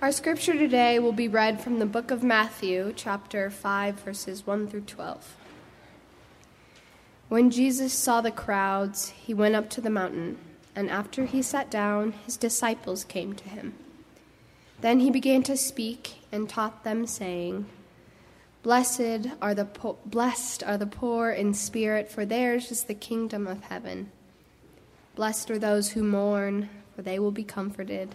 Our scripture today will be read from the book of Matthew, chapter 5, verses 1 through 12. When Jesus saw the crowds, he went up to the mountain, and after he sat down, his disciples came to him. Then he began to speak and taught them, saying, Blessed are the po- blessed are the poor in spirit, for theirs is the kingdom of heaven. Blessed are those who mourn, for they will be comforted.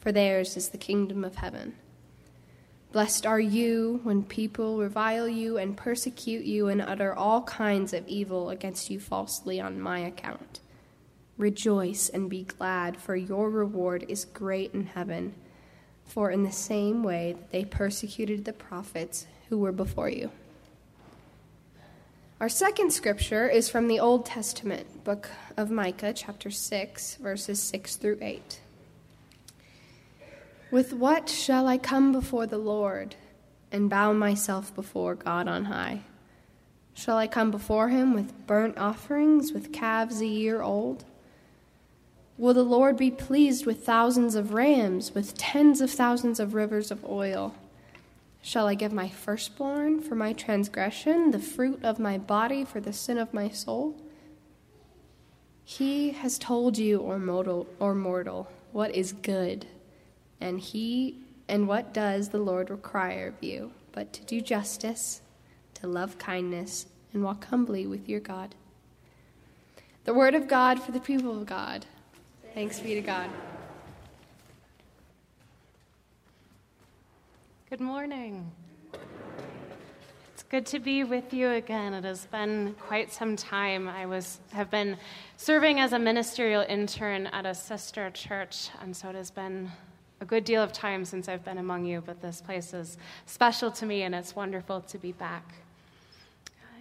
for theirs is the kingdom of heaven. Blessed are you when people revile you and persecute you and utter all kinds of evil against you falsely on my account. Rejoice and be glad, for your reward is great in heaven. For in the same way that they persecuted the prophets who were before you. Our second scripture is from the Old Testament, book of Micah, chapter 6, verses 6 through 8. With what shall I come before the Lord and bow myself before God on high? Shall I come before him with burnt offerings, with calves a year old? Will the Lord be pleased with thousands of rams, with tens of thousands of rivers of oil? Shall I give my firstborn for my transgression, the fruit of my body for the sin of my soul? He has told you, or mortal, or mortal, what is good and he and what does the Lord require of you, but to do justice, to love kindness, and walk humbly with your God. The word of God for the people of God. Thanks be to God. Good morning. It's good to be with you again. It has been quite some time. I was have been serving as a ministerial intern at a sister church, and so it has been a good deal of time since I've been among you, but this place is special to me and it's wonderful to be back.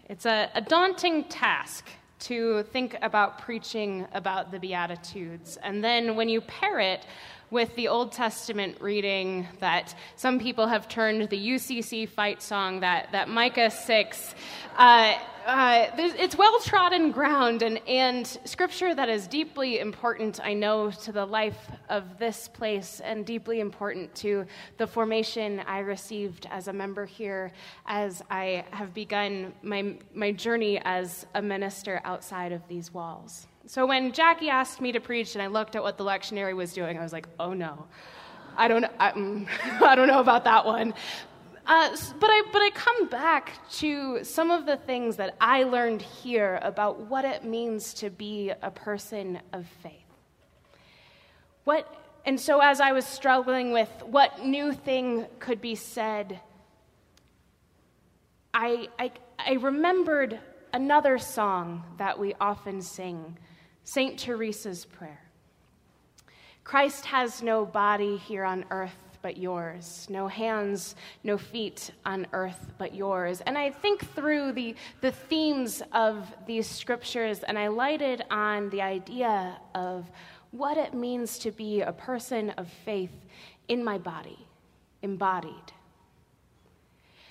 It's a, a daunting task to think about preaching about the Beatitudes. And then when you pair it with the Old Testament reading that some people have turned the UCC fight song, that, that Micah 6, uh, uh, it's well trodden ground and, and scripture that is deeply important, I know, to the life of this place and deeply important to the formation I received as a member here as I have begun my, my journey as a minister outside of these walls. So when Jackie asked me to preach and I looked at what the lectionary was doing, I was like, oh no. I don't, I, mm, I don't know about that one. Uh, but, I, but I come back to some of the things that I learned here about what it means to be a person of faith. What, and so, as I was struggling with what new thing could be said, I, I, I remembered another song that we often sing St. Teresa's Prayer. Christ has no body here on earth but yours, no hands, no feet on earth but yours. And I think through the, the themes of these scriptures, and I lighted on the idea of what it means to be a person of faith in my body, embodied.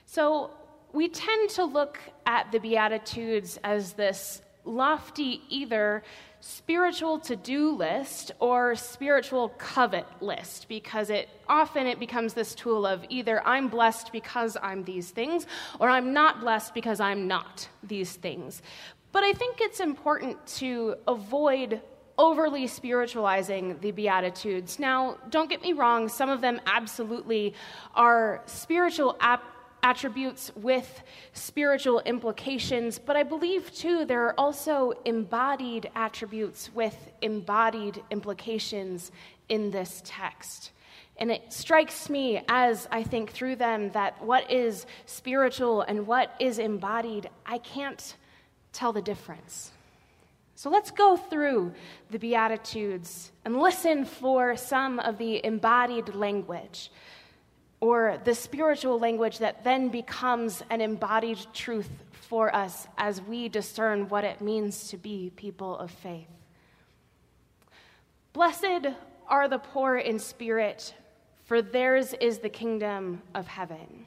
So we tend to look at the Beatitudes as this lofty either spiritual to-do list or spiritual covet list because it often it becomes this tool of either I'm blessed because I'm these things or I'm not blessed because I'm not these things. But I think it's important to avoid overly spiritualizing the Beatitudes. Now, don't get me wrong, some of them absolutely are spiritual ap- attributes with spiritual implications, but I believe too there are also embodied attributes with embodied implications in this text. And it strikes me as I think through them that what is spiritual and what is embodied, I can't tell the difference. So let's go through the Beatitudes and listen for some of the embodied language. Or the spiritual language that then becomes an embodied truth for us as we discern what it means to be people of faith. Blessed are the poor in spirit, for theirs is the kingdom of heaven.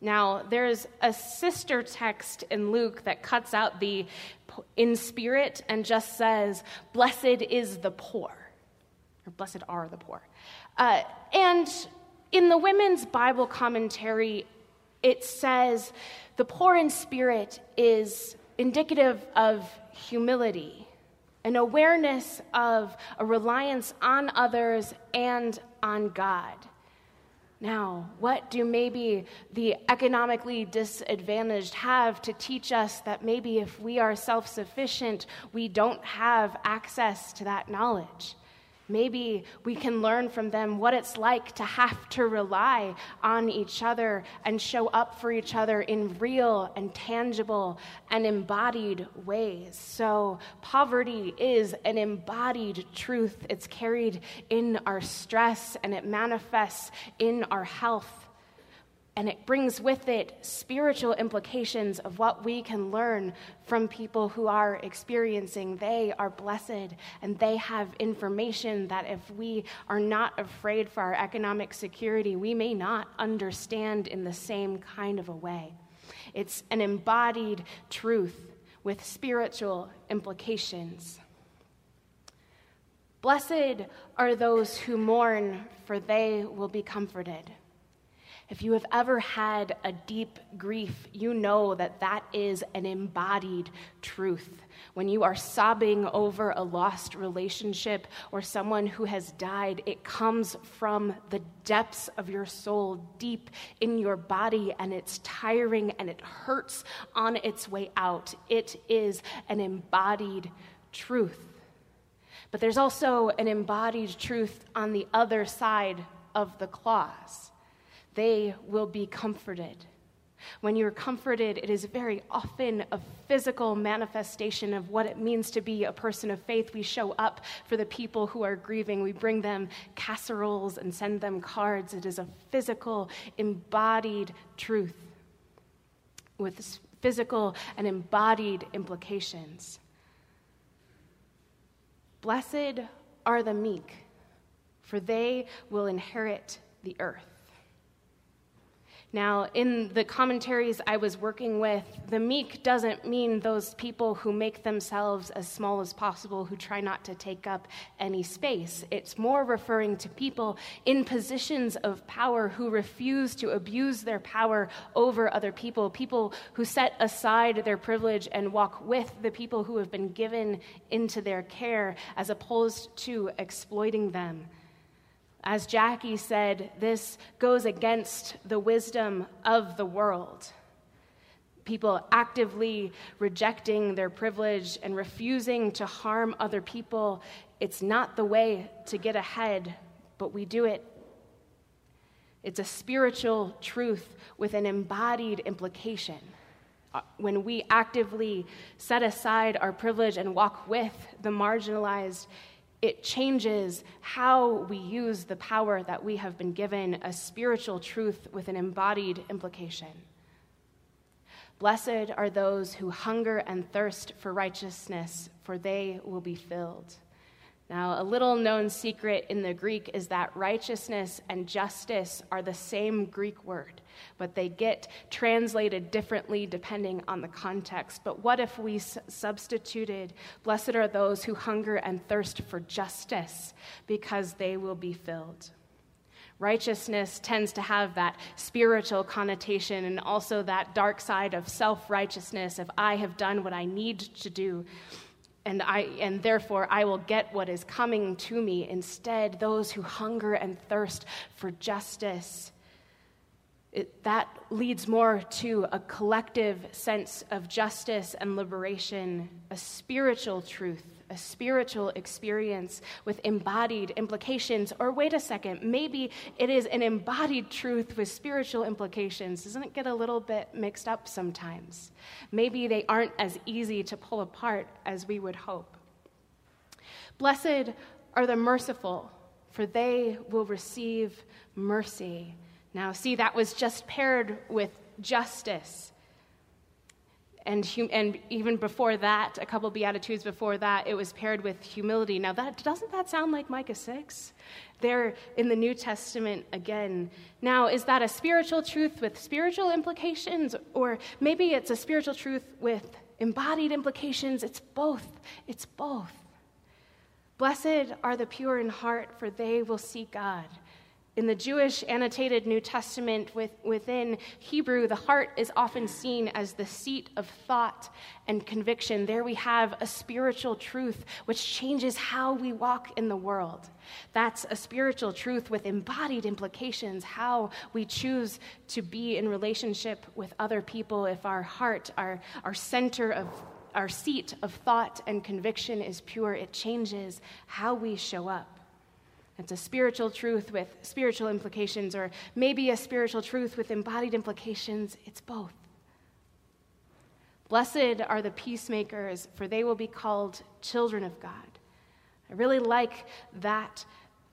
Now, there's a sister text in Luke that cuts out the in spirit and just says, Blessed is the poor, or blessed are the poor. Uh, and in the Women's Bible Commentary, it says the poor in spirit is indicative of humility, an awareness of a reliance on others and on God. Now, what do maybe the economically disadvantaged have to teach us that maybe if we are self sufficient, we don't have access to that knowledge? Maybe we can learn from them what it's like to have to rely on each other and show up for each other in real and tangible and embodied ways. So, poverty is an embodied truth. It's carried in our stress and it manifests in our health. And it brings with it spiritual implications of what we can learn from people who are experiencing. They are blessed and they have information that if we are not afraid for our economic security, we may not understand in the same kind of a way. It's an embodied truth with spiritual implications. Blessed are those who mourn, for they will be comforted. If you have ever had a deep grief, you know that that is an embodied truth. When you are sobbing over a lost relationship or someone who has died, it comes from the depths of your soul, deep in your body, and it's tiring and it hurts on its way out. It is an embodied truth. But there's also an embodied truth on the other side of the clause they will be comforted. When you're comforted, it is very often a physical manifestation of what it means to be a person of faith. We show up for the people who are grieving. We bring them casseroles and send them cards. It is a physical, embodied truth with physical and embodied implications. Blessed are the meek, for they will inherit the earth. Now, in the commentaries I was working with, the meek doesn't mean those people who make themselves as small as possible, who try not to take up any space. It's more referring to people in positions of power who refuse to abuse their power over other people, people who set aside their privilege and walk with the people who have been given into their care, as opposed to exploiting them. As Jackie said, this goes against the wisdom of the world. People actively rejecting their privilege and refusing to harm other people. It's not the way to get ahead, but we do it. It's a spiritual truth with an embodied implication. Uh, when we actively set aside our privilege and walk with the marginalized, it changes how we use the power that we have been given, a spiritual truth with an embodied implication. Blessed are those who hunger and thirst for righteousness, for they will be filled. Now, a little known secret in the Greek is that righteousness and justice are the same Greek word, but they get translated differently depending on the context. But what if we substituted, Blessed are those who hunger and thirst for justice, because they will be filled? Righteousness tends to have that spiritual connotation and also that dark side of self righteousness, of I have done what I need to do and, I, and therefore I will get what is coming to me. Instead, those who hunger and thirst for justice, it, that leads more to a collective sense of justice and liberation, a spiritual truth a spiritual experience with embodied implications. Or wait a second, maybe it is an embodied truth with spiritual implications. Doesn't it get a little bit mixed up sometimes? Maybe they aren't as easy to pull apart as we would hope. Blessed are the merciful, for they will receive mercy. Now, see, that was just paired with justice. And, hum- and even before that, a couple beatitudes before that, it was paired with humility. Now, that, doesn't that sound like Micah 6? There in the New Testament again. Now, is that a spiritual truth with spiritual implications? Or maybe it's a spiritual truth with embodied implications? It's both. It's both. Blessed are the pure in heart, for they will see God. In the Jewish annotated New Testament with, within Hebrew, the heart is often seen as the seat of thought and conviction. There we have a spiritual truth which changes how we walk in the world. That's a spiritual truth with embodied implications, how we choose to be in relationship with other people if our heart, our, our center of our seat of thought and conviction is pure, it changes how we show up. It's a spiritual truth with spiritual implications, or maybe a spiritual truth with embodied implications. It's both. Blessed are the peacemakers, for they will be called children of God. I really like that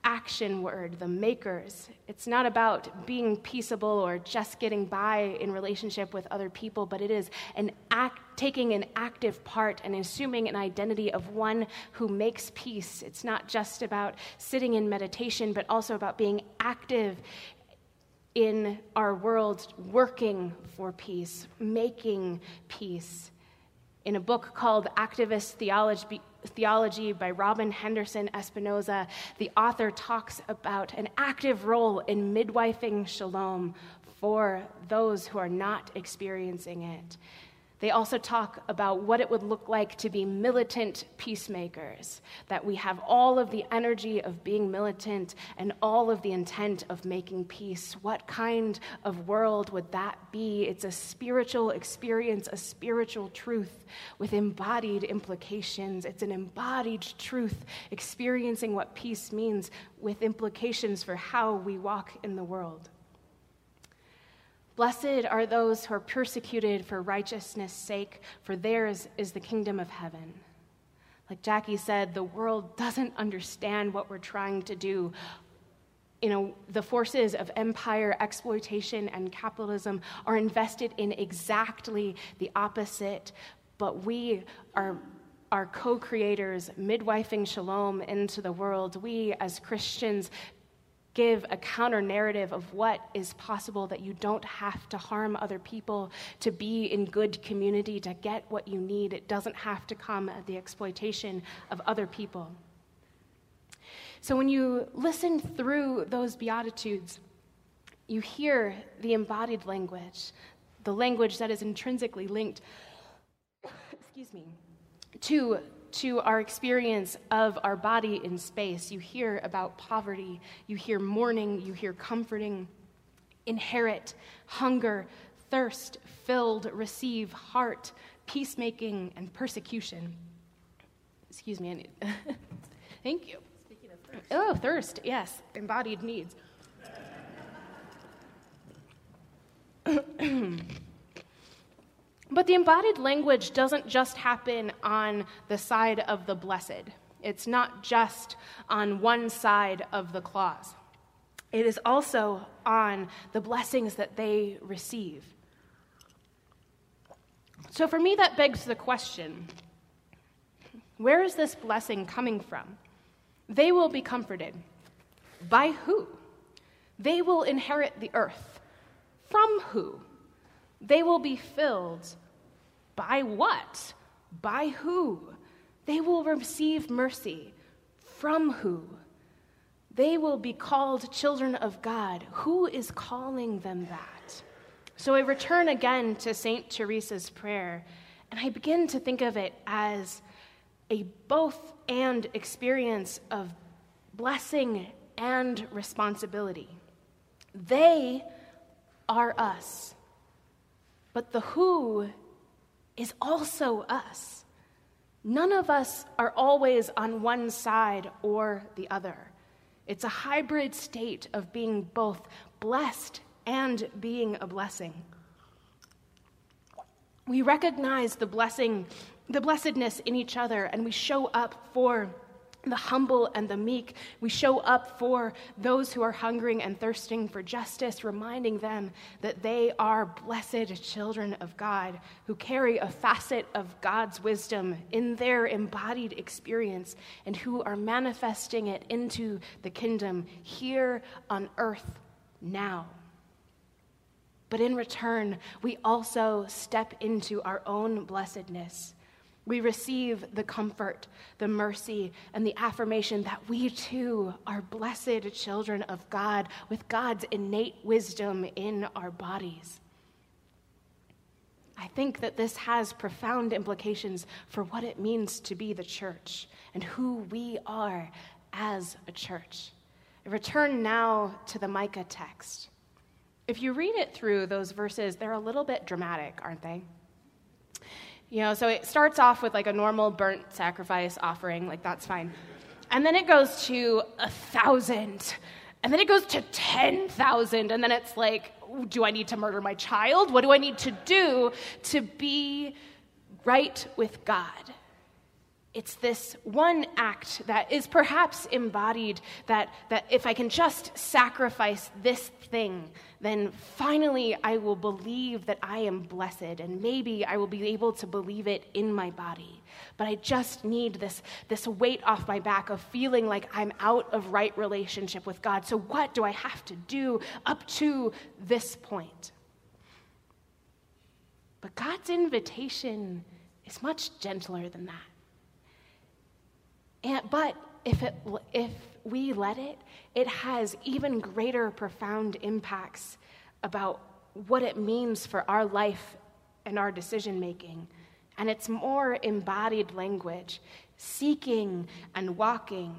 action word, the makers. It's not about being peaceable or just getting by in relationship with other people, but it is an act, taking an active part and assuming an identity of one who makes peace. It's not just about sitting in meditation, but also about being active in our world, working for peace, making peace. In a book called Activist Theology, Theology by Robyn Henderson Espinoza, the author talks about an active role in midwifing shalom for those who are not experiencing it. They also talk about what it would look like to be militant peacemakers, that we have all of the energy of being militant and all of the intent of making peace. What kind of world would that be? It's a spiritual experience, a spiritual truth with embodied implications. It's an embodied truth, experiencing what peace means with implications for how we walk in the world. Blessed are those who are persecuted for righteousness' sake, for theirs is the kingdom of heaven. Like Jackie said, the world doesn't understand what we're trying to do. You know, the forces of empire, exploitation, and capitalism are invested in exactly the opposite, but we are our co creators, midwifing shalom into the world. We, as Christians, give a counter narrative of what is possible that you don't have to harm other people to be in good community to get what you need. It doesn't have to come at the exploitation of other people. So when you listen through those beatitudes you hear the embodied language the language that is intrinsically linked excuse me to to our experience of our body in space. You hear about poverty, you hear mourning, you hear comforting, inherit, hunger, thirst, filled, receive, heart, peacemaking, and persecution. Excuse me, I need. Thank you. Speaking of thirst. Oh, thirst, yes, embodied needs. But the embodied language doesn't just happen on the side of the blessed, it's not just on one side of the clause. It is also on the blessings that they receive. So for me, that begs the question where is this blessing coming from? They will be comforted. By who? They will inherit the earth. From who? They will be filled by what? By who? They will receive mercy. From who? They will be called children of God. Who is calling them that? So I return again to St. Teresa's prayer, and I begin to think of it as a both and experience of blessing and responsibility. They are us, but the who is also us. None of us are always on one side or the other. It's a hybrid state of being both blessed and being a blessing. We recognize the blessing, the blessedness in each other, and we show up for the humble and the meek. We show up for those who are hungering and thirsting for justice, reminding them that they are blessed children of God who carry a facet of God's wisdom in their embodied experience and who are manifesting it into the kingdom here on earth now. But in return, we also step into our own blessedness we receive the comfort, the mercy, and the affirmation that we too are blessed children of God with God's innate wisdom in our bodies. I think that this has profound implications for what it means to be the church and who we are as a church. I return now to the Micah text. If you read it through, those verses, they're a little bit dramatic, aren't they? You know, so it starts off with like a normal burnt sacrifice offering, like that's fine. And then it goes to a thousand. And then it goes to 10,000. And then it's like, do I need to murder my child? What do I need to do to be right with God? It's this one act that is perhaps embodied that, that if I can just sacrifice this thing, then finally I will believe that I am blessed, and maybe I will be able to believe it in my body. But I just need this, this weight off my back of feeling like I'm out of right relationship with God. So, what do I have to do up to this point? But God's invitation is much gentler than that. And, but if, it, if we let it, it has even greater profound impacts about what it means for our life and our decision making. And it's more embodied language, seeking and walking.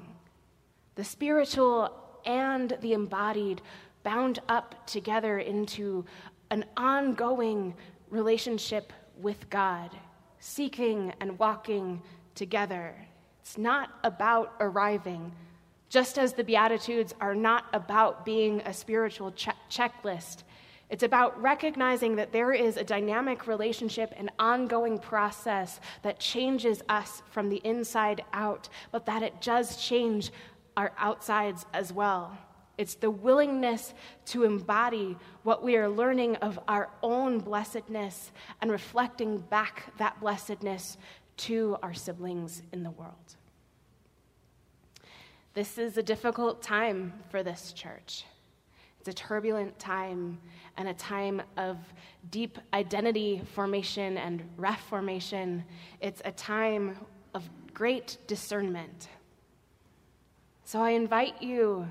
The spiritual and the embodied bound up together into an ongoing relationship with God, seeking and walking together. It's not about arriving, just as the Beatitudes are not about being a spiritual che- checklist. It's about recognizing that there is a dynamic relationship an ongoing process that changes us from the inside out, but that it does change our outsides as well. It's the willingness to embody what we are learning of our own blessedness and reflecting back that blessedness to our siblings in the world. This is a difficult time for this church. It's a turbulent time and a time of deep identity formation and reformation. It's a time of great discernment. So I invite you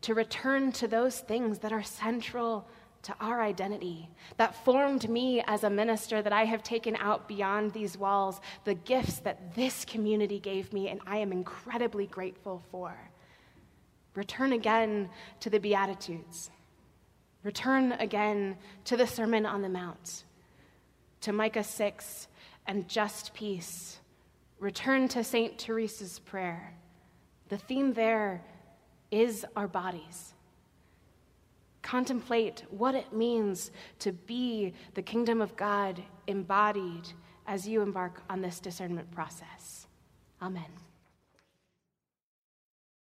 to return to those things that are central to our identity, that formed me as a minister, that I have taken out beyond these walls, the gifts that this community gave me, and I am incredibly grateful for. Return again to the Beatitudes. Return again to the Sermon on the Mount, to Micah 6 and just peace. Return to St. Teresa's prayer. The theme there is our bodies. Contemplate what it means to be the kingdom of God embodied as you embark on this discernment process. Amen.